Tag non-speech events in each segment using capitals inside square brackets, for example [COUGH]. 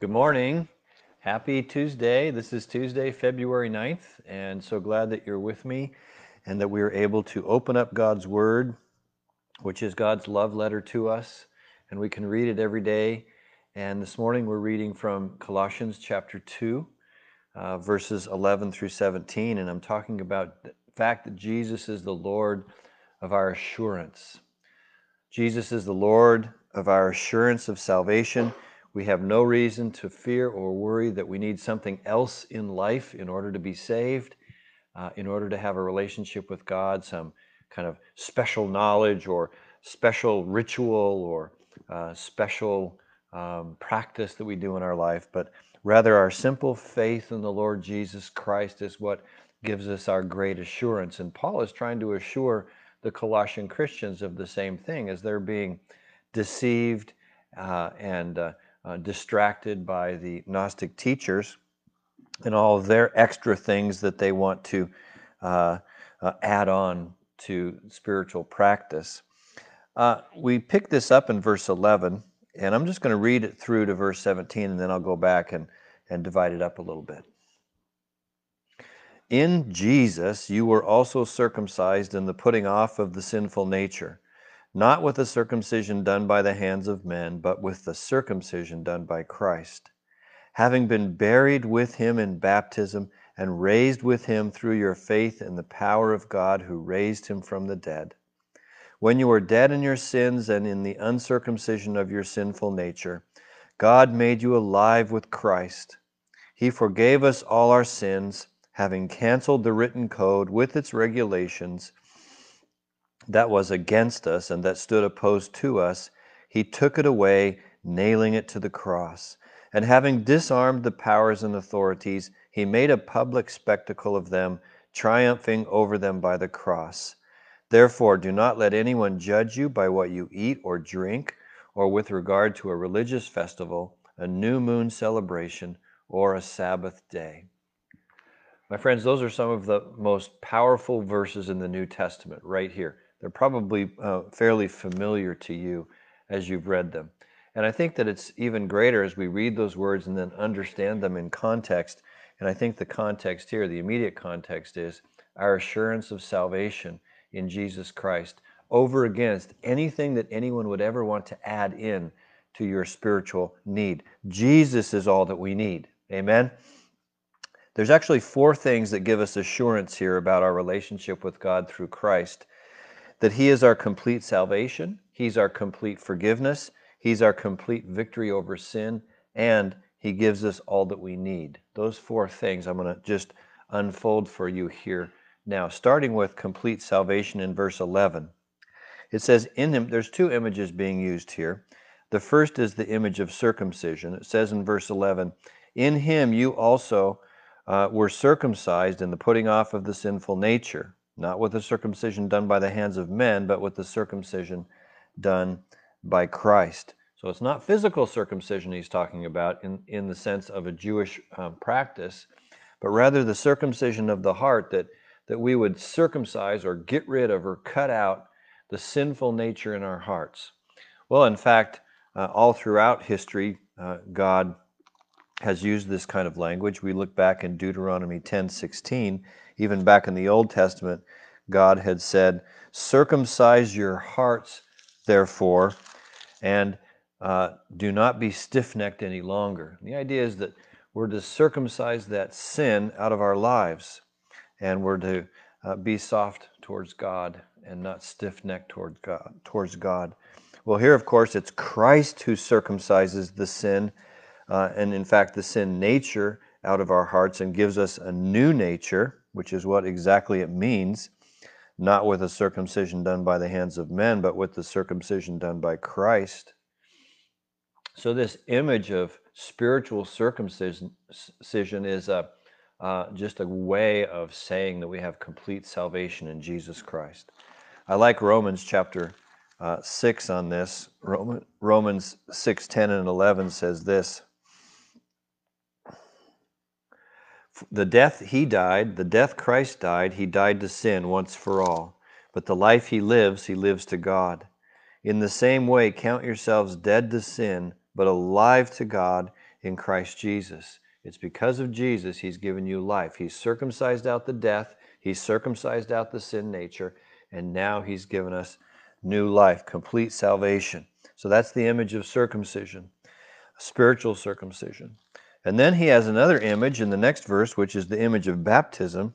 Good morning. Happy Tuesday. This is Tuesday, February 9th, and so glad that you're with me and that we are able to open up God's Word, which is God's love letter to us, and we can read it every day. And this morning we're reading from Colossians chapter 2, uh, verses 11 through 17, and I'm talking about the fact that Jesus is the Lord of our assurance. Jesus is the Lord of our assurance of salvation. We have no reason to fear or worry that we need something else in life in order to be saved, uh, in order to have a relationship with God, some kind of special knowledge or special ritual or uh, special um, practice that we do in our life, but rather our simple faith in the Lord Jesus Christ is what gives us our great assurance. And Paul is trying to assure the Colossian Christians of the same thing as they're being deceived uh, and uh, uh, distracted by the Gnostic teachers and all their extra things that they want to uh, uh, add on to spiritual practice. Uh, we pick this up in verse 11, and I'm just going to read it through to verse 17, and then I'll go back and, and divide it up a little bit. In Jesus, you were also circumcised in the putting off of the sinful nature not with the circumcision done by the hands of men, but with the circumcision done by Christ, having been buried with him in baptism and raised with him through your faith in the power of God who raised him from the dead. When you were dead in your sins and in the uncircumcision of your sinful nature, God made you alive with Christ. He forgave us all our sins, having canceled the written code with its regulations that was against us and that stood opposed to us, he took it away, nailing it to the cross. And having disarmed the powers and authorities, he made a public spectacle of them, triumphing over them by the cross. Therefore, do not let anyone judge you by what you eat or drink, or with regard to a religious festival, a new moon celebration, or a Sabbath day. My friends, those are some of the most powerful verses in the New Testament, right here. They're probably uh, fairly familiar to you as you've read them. And I think that it's even greater as we read those words and then understand them in context. And I think the context here, the immediate context, is our assurance of salvation in Jesus Christ over against anything that anyone would ever want to add in to your spiritual need. Jesus is all that we need. Amen? There's actually four things that give us assurance here about our relationship with God through Christ that He is our complete salvation, He's our complete forgiveness, He's our complete victory over sin, and He gives us all that we need. Those four things I'm going to just unfold for you here now, starting with complete salvation in verse 11. It says, In Him, there's two images being used here. The first is the image of circumcision. It says in verse 11, In Him you also uh, were circumcised in the putting off of the sinful nature not with the circumcision done by the hands of men, but with the circumcision done by Christ. So it's not physical circumcision he's talking about in, in the sense of a Jewish um, practice, but rather the circumcision of the heart that, that we would circumcise or get rid of or cut out the sinful nature in our hearts. Well, in fact, uh, all throughout history, uh, God has used this kind of language. We look back in Deuteronomy 10 16 even back in the Old Testament, God had said, Circumcise your hearts, therefore, and uh, do not be stiff necked any longer. The idea is that we're to circumcise that sin out of our lives, and we're to uh, be soft towards God and not stiff necked toward God, towards God. Well, here, of course, it's Christ who circumcises the sin, uh, and in fact, the sin nature out of our hearts and gives us a new nature which is what exactly it means, not with a circumcision done by the hands of men, but with the circumcision done by Christ. So, this image of spiritual circumcision is a, uh, just a way of saying that we have complete salvation in Jesus Christ. I like Romans chapter uh, 6 on this. Romans 6 10 and 11 says this. The death he died, the death Christ died, he died to sin once for all. But the life he lives, he lives to God. In the same way, count yourselves dead to sin, but alive to God in Christ Jesus. It's because of Jesus he's given you life. He's circumcised out the death, he's circumcised out the sin nature, and now he's given us new life, complete salvation. So that's the image of circumcision, spiritual circumcision. And then he has another image in the next verse, which is the image of baptism.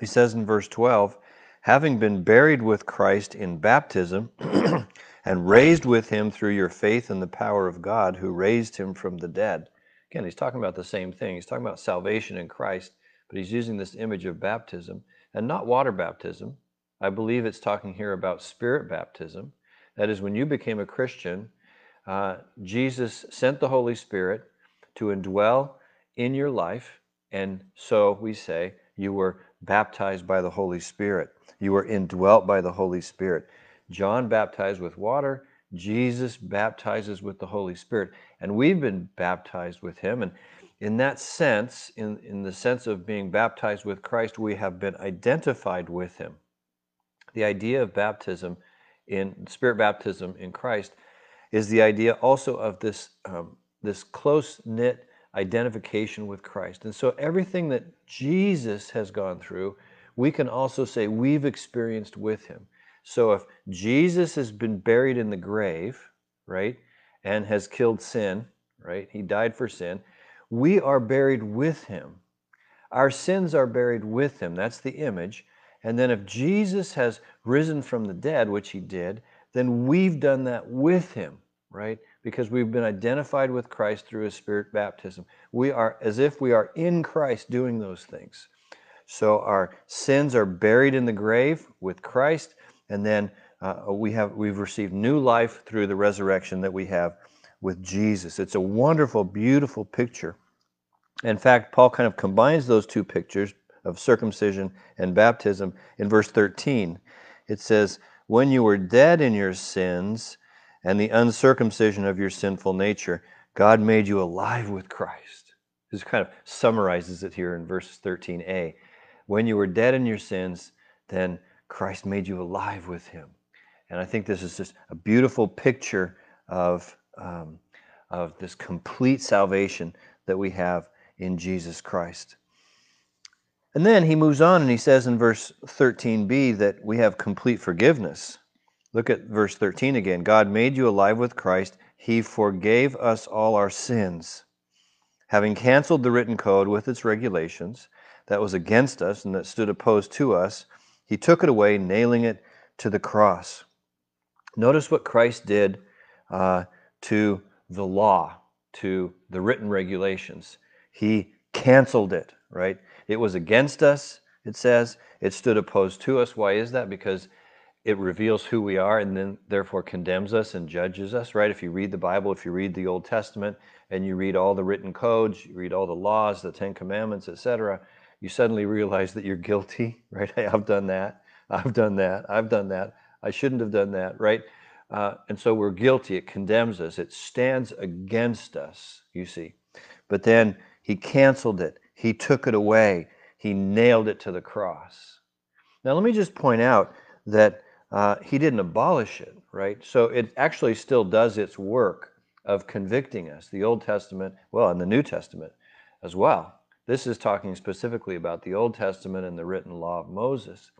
He says in verse 12, having been buried with Christ in baptism [CLEARS THROAT] and raised with him through your faith in the power of God who raised him from the dead. Again, he's talking about the same thing. He's talking about salvation in Christ, but he's using this image of baptism and not water baptism. I believe it's talking here about spirit baptism. That is, when you became a Christian, uh, Jesus sent the Holy Spirit to indwell in your life. And so we say, you were baptized by the Holy Spirit. You were indwelt by the Holy Spirit. John baptized with water. Jesus baptizes with the Holy Spirit. And we've been baptized with him. And in that sense, in, in the sense of being baptized with Christ, we have been identified with him. The idea of baptism in spirit baptism in Christ is the idea also of this um, this close knit identification with Christ. And so everything that Jesus has gone through, we can also say we've experienced with him. So if Jesus has been buried in the grave, right, and has killed sin, right, he died for sin, we are buried with him. Our sins are buried with him. That's the image. And then if Jesus has risen from the dead, which he did, then we've done that with him, right? Because we've been identified with Christ through his spirit baptism. We are as if we are in Christ doing those things. So our sins are buried in the grave with Christ, and then uh, we have we've received new life through the resurrection that we have with Jesus. It's a wonderful, beautiful picture. In fact, Paul kind of combines those two pictures of circumcision and baptism in verse 13. It says, "When you were dead in your sins," and the uncircumcision of your sinful nature, God made you alive with Christ. This kind of summarizes it here in verse 13a. When you were dead in your sins, then Christ made you alive with him. And I think this is just a beautiful picture of, um, of this complete salvation that we have in Jesus Christ. And then he moves on and he says in verse 13b that we have complete forgiveness. Look at verse 13 again. God made you alive with Christ. He forgave us all our sins. Having canceled the written code with its regulations that was against us and that stood opposed to us, he took it away, nailing it to the cross. Notice what Christ did uh, to the law, to the written regulations. He canceled it, right? It was against us, it says. It stood opposed to us. Why is that? Because it reveals who we are and then therefore condemns us and judges us, right? If you read the Bible, if you read the Old Testament and you read all the written codes, you read all the laws, the Ten Commandments, etc., you suddenly realize that you're guilty, [LAUGHS] right? Hey, I've done that. I've done that. I've done that. I shouldn't have done that, right? Uh, and so we're guilty. It condemns us. It stands against us, you see. But then he canceled it. He took it away. He nailed it to the cross. Now, let me just point out that uh, he didn't abolish it, right? So it actually still does its work of convicting us. The Old Testament, well, and the New Testament as well. This is talking specifically about the Old Testament and the written law of Moses.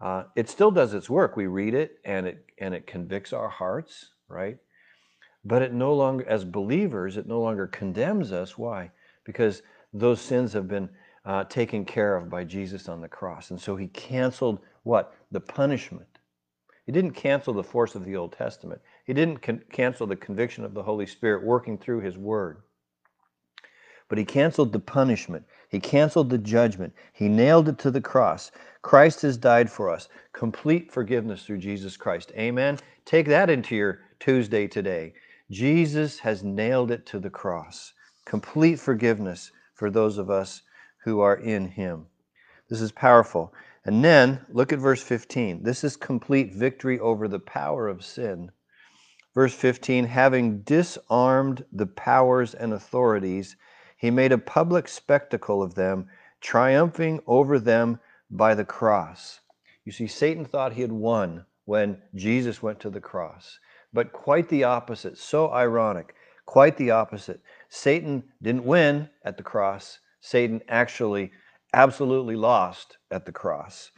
Uh, it still does its work. We read it and it and it convicts our hearts, right? But it no longer, as believers, it no longer condemns us. Why? Because those sins have been uh, taken care of by Jesus on the cross, and so He canceled what the punishment he didn't cancel the force of the Old Testament. He didn't con- cancel the conviction of the Holy Spirit working through His Word. But He canceled the punishment. He canceled the judgment. He nailed it to the cross. Christ has died for us. Complete forgiveness through Jesus Christ. Amen. Take that into your Tuesday today. Jesus has nailed it to the cross. Complete forgiveness for those of us who are in Him. This is powerful. And then look at verse 15. This is complete victory over the power of sin. Verse 15 having disarmed the powers and authorities, he made a public spectacle of them, triumphing over them by the cross. You see, Satan thought he had won when Jesus went to the cross. But quite the opposite. So ironic. Quite the opposite. Satan didn't win at the cross. Satan actually absolutely lost at the cross.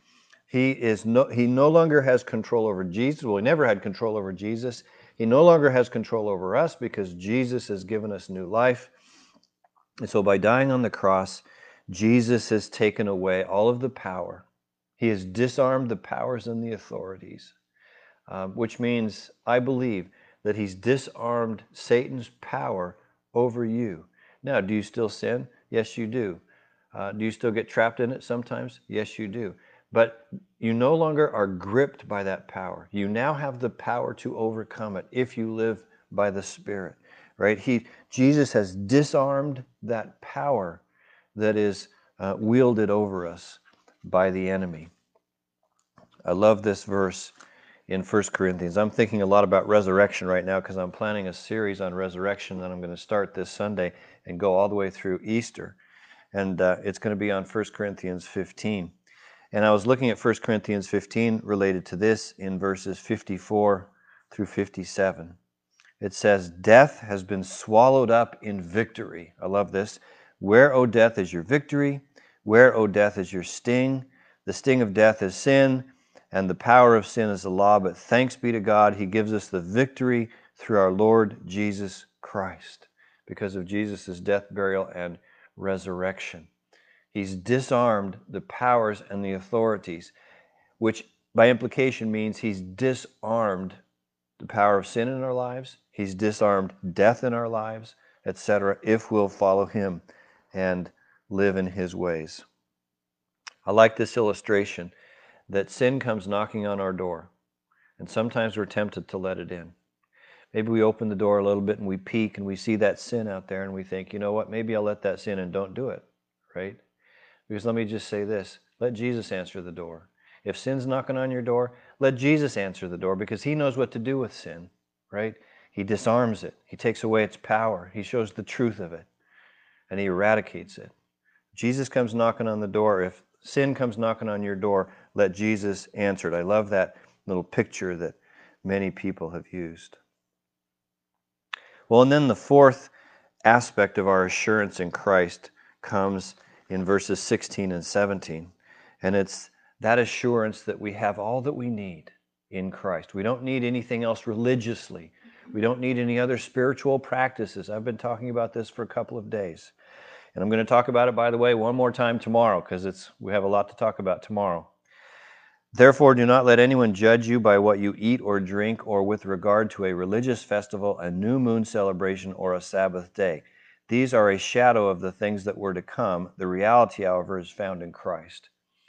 He is no he no longer has control over Jesus. Well, he never had control over Jesus. He no longer has control over us because Jesus has given us new life. And so by dying on the cross, Jesus has taken away all of the power. He has disarmed the powers and the authorities, um, which means I believe that he's disarmed Satan's power over you. Now, do you still sin? Yes, you do. Uh, do you still get trapped in it sometimes? Yes, you do. But you no longer are gripped by that power. You now have the power to overcome it if you live by the Spirit, right? He, Jesus has disarmed that power that is uh, wielded over us by the enemy. I love this verse in 1 Corinthians. I'm thinking a lot about resurrection right now because I'm planning a series on resurrection that I'm going to start this Sunday and go all the way through Easter. And uh, it's going to be on 1 Corinthians 15. And I was looking at 1 Corinthians 15 related to this in verses 54 through 57. It says, Death has been swallowed up in victory. I love this. Where, O death, is your victory? Where, O death, is your sting? The sting of death is sin and the power of sin is the law, but thanks be to God, He gives us the victory through our Lord Jesus Christ because of Jesus' death, burial, and resurrection. He's disarmed the powers and the authorities, which by implication means He's disarmed the power of sin in our lives, He's disarmed death in our lives, etc., if we'll follow Him and live in His ways. I like this illustration that sin comes knocking on our door, and sometimes we're tempted to let it in. Maybe we open the door a little bit and we peek and we see that sin out there and we think, you know what, maybe I'll let that sin and don't do it, right? Because let me just say this let Jesus answer the door. If sin's knocking on your door, let Jesus answer the door because he knows what to do with sin, right? He disarms it, he takes away its power, he shows the truth of it, and he eradicates it. Jesus comes knocking on the door. If sin comes knocking on your door, let Jesus answer it. I love that little picture that many people have used. Well, and then the fourth aspect of our assurance in Christ comes in verses 16 and 17. And it's that assurance that we have all that we need in Christ. We don't need anything else religiously. We don't need any other spiritual practices. I've been talking about this for a couple of days. And I'm going to talk about it, by the way, one more time tomorrow because it's we have a lot to talk about tomorrow. Therefore, do not let anyone judge you by what you eat or drink, or with regard to a religious festival, a new moon celebration, or a Sabbath day. These are a shadow of the things that were to come. The reality, however, is found in Christ.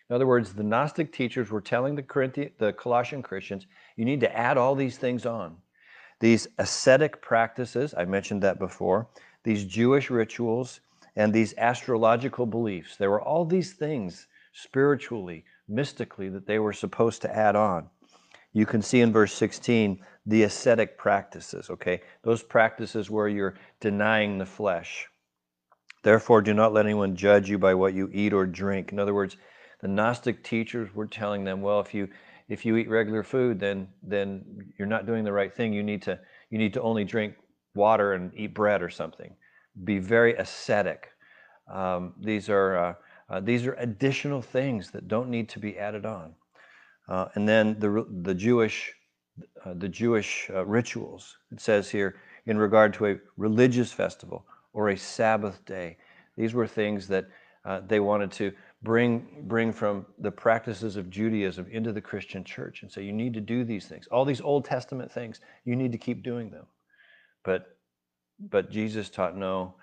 In other words, the Gnostic teachers were telling the, the Colossian Christians, you need to add all these things on. These ascetic practices, I mentioned that before, these Jewish rituals, and these astrological beliefs. There were all these things spiritually, mystically, that they were supposed to add on. You can see in verse 16 the ascetic practices, okay? Those practices where you're denying the flesh. Therefore, do not let anyone judge you by what you eat or drink. In other words, the Gnostic teachers were telling them, well, if you if you eat regular food, then then you're not doing the right thing. You need to you need to only drink water and eat bread or something. Be very ascetic. Um, these are uh, uh, these are additional things that don't need to be added on. Uh, and then the the Jewish uh, the Jewish uh, rituals. It says here in regard to a religious festival or a Sabbath day. These were things that uh, they wanted to bring bring from the practices of Judaism into the Christian church and say you need to do these things. All these Old Testament things, you need to keep doing them. But but Jesus taught no.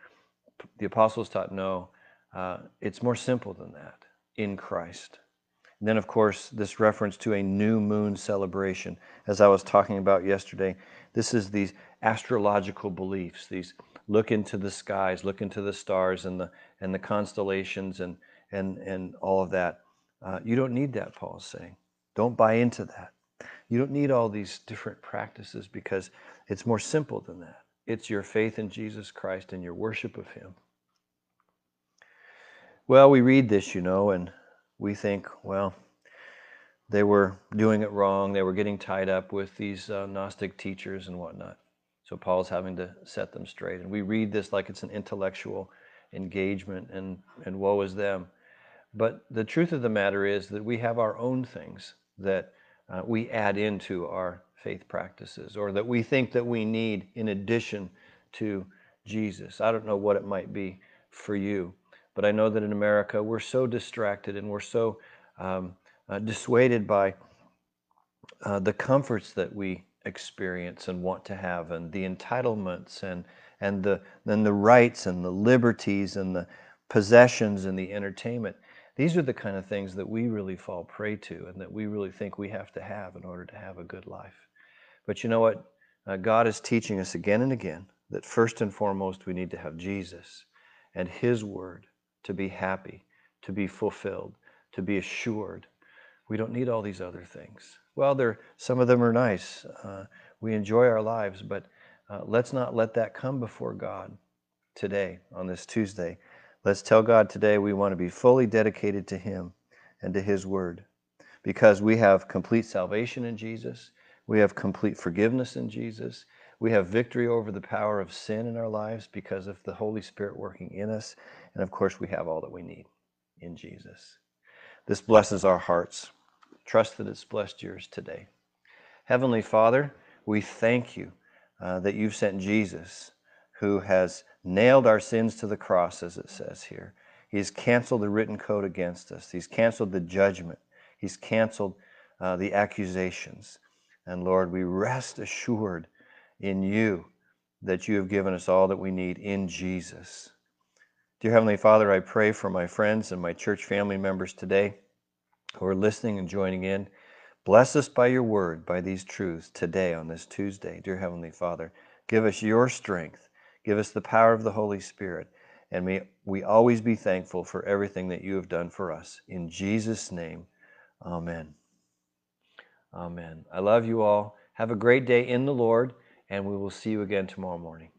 The apostles taught no. Uh, it's more simple than that in Christ. And then, of course, this reference to a new moon celebration, as I was talking about yesterday. This is these astrological beliefs. These look into the skies, look into the stars and the and the constellations and and and all of that. Uh, you don't need that, Paul is saying. Don't buy into that. You don't need all these different practices because it's more simple than that. It's your faith in Jesus Christ and your worship of Him. Well, we read this, you know, and we think, well, they were doing it wrong. They were getting tied up with these uh, Gnostic teachers and whatnot. So Paul's having to set them straight. And we read this like it's an intellectual engagement and, and woe is them. But the truth of the matter is that we have our own things that uh, we add into our faith practices or that we think that we need in addition to Jesus. I don't know what it might be for you, but I know that in America we're so distracted and we're so um, uh, dissuaded by uh, the comforts that we experience and want to have and the entitlements and and the then the rights and the liberties and the possessions and the entertainment. These are the kind of things that we really fall prey to and that we really think we have to have in order to have a good life. But you know what? Uh, god is teaching us again and again that first and foremost we need to have jesus and his word to be happy to be fulfilled to be assured we don't need all these other things well, there some of them are nice. Uh, we enjoy our lives, but uh, let's not let that come before God today on this Tuesday. Let's tell God today we want to be fully dedicated to Him and to His Word because we have complete salvation in Jesus. We have complete forgiveness in Jesus. We have victory over the power of sin in our lives because of the Holy Spirit working in us. And of course, we have all that we need in Jesus. This blesses our hearts. Trust that it's blessed yours today. Heavenly Father, we thank you uh, that you've sent Jesus, who has nailed our sins to the cross, as it says here. He's canceled the written code against us, He's canceled the judgment, He's canceled uh, the accusations. And Lord, we rest assured in you that you have given us all that we need in Jesus. Dear Heavenly Father, I pray for my friends and my church family members today who are listening and joining in. Bless us by your word, by these truths today on this Tuesday. Dear Heavenly Father, give us your strength, give us the power of the Holy Spirit, and may we always be thankful for everything that you have done for us. In Jesus' name, amen. Amen. I love you all. Have a great day in the Lord, and we will see you again tomorrow morning.